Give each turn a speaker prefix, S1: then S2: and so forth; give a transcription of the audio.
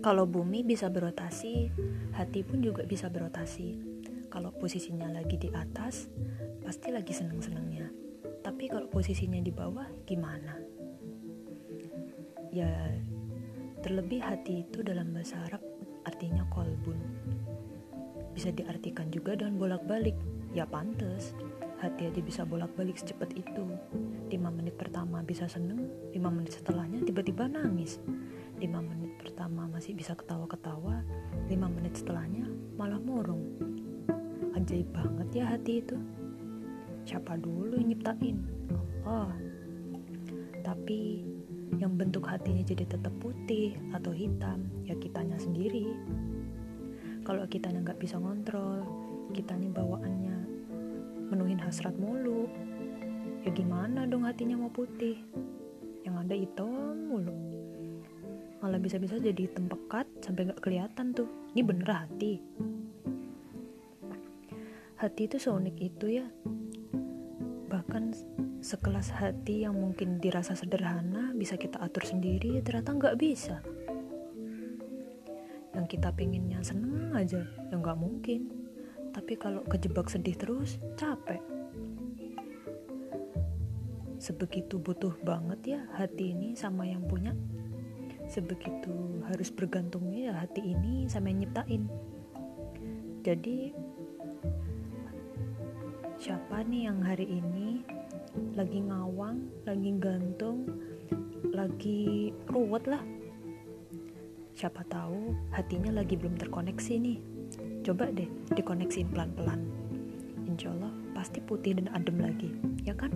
S1: Kalau bumi bisa berotasi, hati pun juga bisa berotasi. Kalau posisinya lagi di atas, pasti lagi seneng-senengnya. Tapi kalau posisinya di bawah, gimana? Ya, terlebih hati itu dalam bahasa Arab artinya kolbun. Bisa diartikan juga dengan bolak-balik. Ya pantes, hati aja bisa bolak-balik secepat itu. 5 menit pertama bisa seneng, 5 menit setelahnya tiba-tiba nangis. 5 menit pertama masih bisa ketawa-ketawa 5 menit setelahnya malah murung. Ajaib banget ya hati itu. Siapa dulu yang nyiptain? Allah tapi yang bentuk hatinya jadi tetap putih atau hitam ya kitanya sendiri. Kalau kitanya nggak bisa ngontrol kitanya bawaannya menuhin hasrat mulu. Ya gimana dong hatinya mau putih? Yang ada hitam mulu malah bisa-bisa jadi tempekat sampai nggak kelihatan tuh. Ini bener hati. Hati itu seunik itu ya. Bahkan sekelas hati yang mungkin dirasa sederhana bisa kita atur sendiri ternyata nggak bisa. Yang kita pengennya seneng aja ya nggak mungkin. Tapi kalau kejebak sedih terus capek. Sebegitu butuh banget ya hati ini sama yang punya sebegitu harus bergantungnya ya hati ini sama yang nyiptain. Jadi siapa nih yang hari ini lagi ngawang lagi gantung lagi ruwet lah? Siapa tahu hatinya lagi belum terkoneksi nih. Coba deh dikoneksiin pelan-pelan. Insya Allah pasti putih dan adem lagi ya kan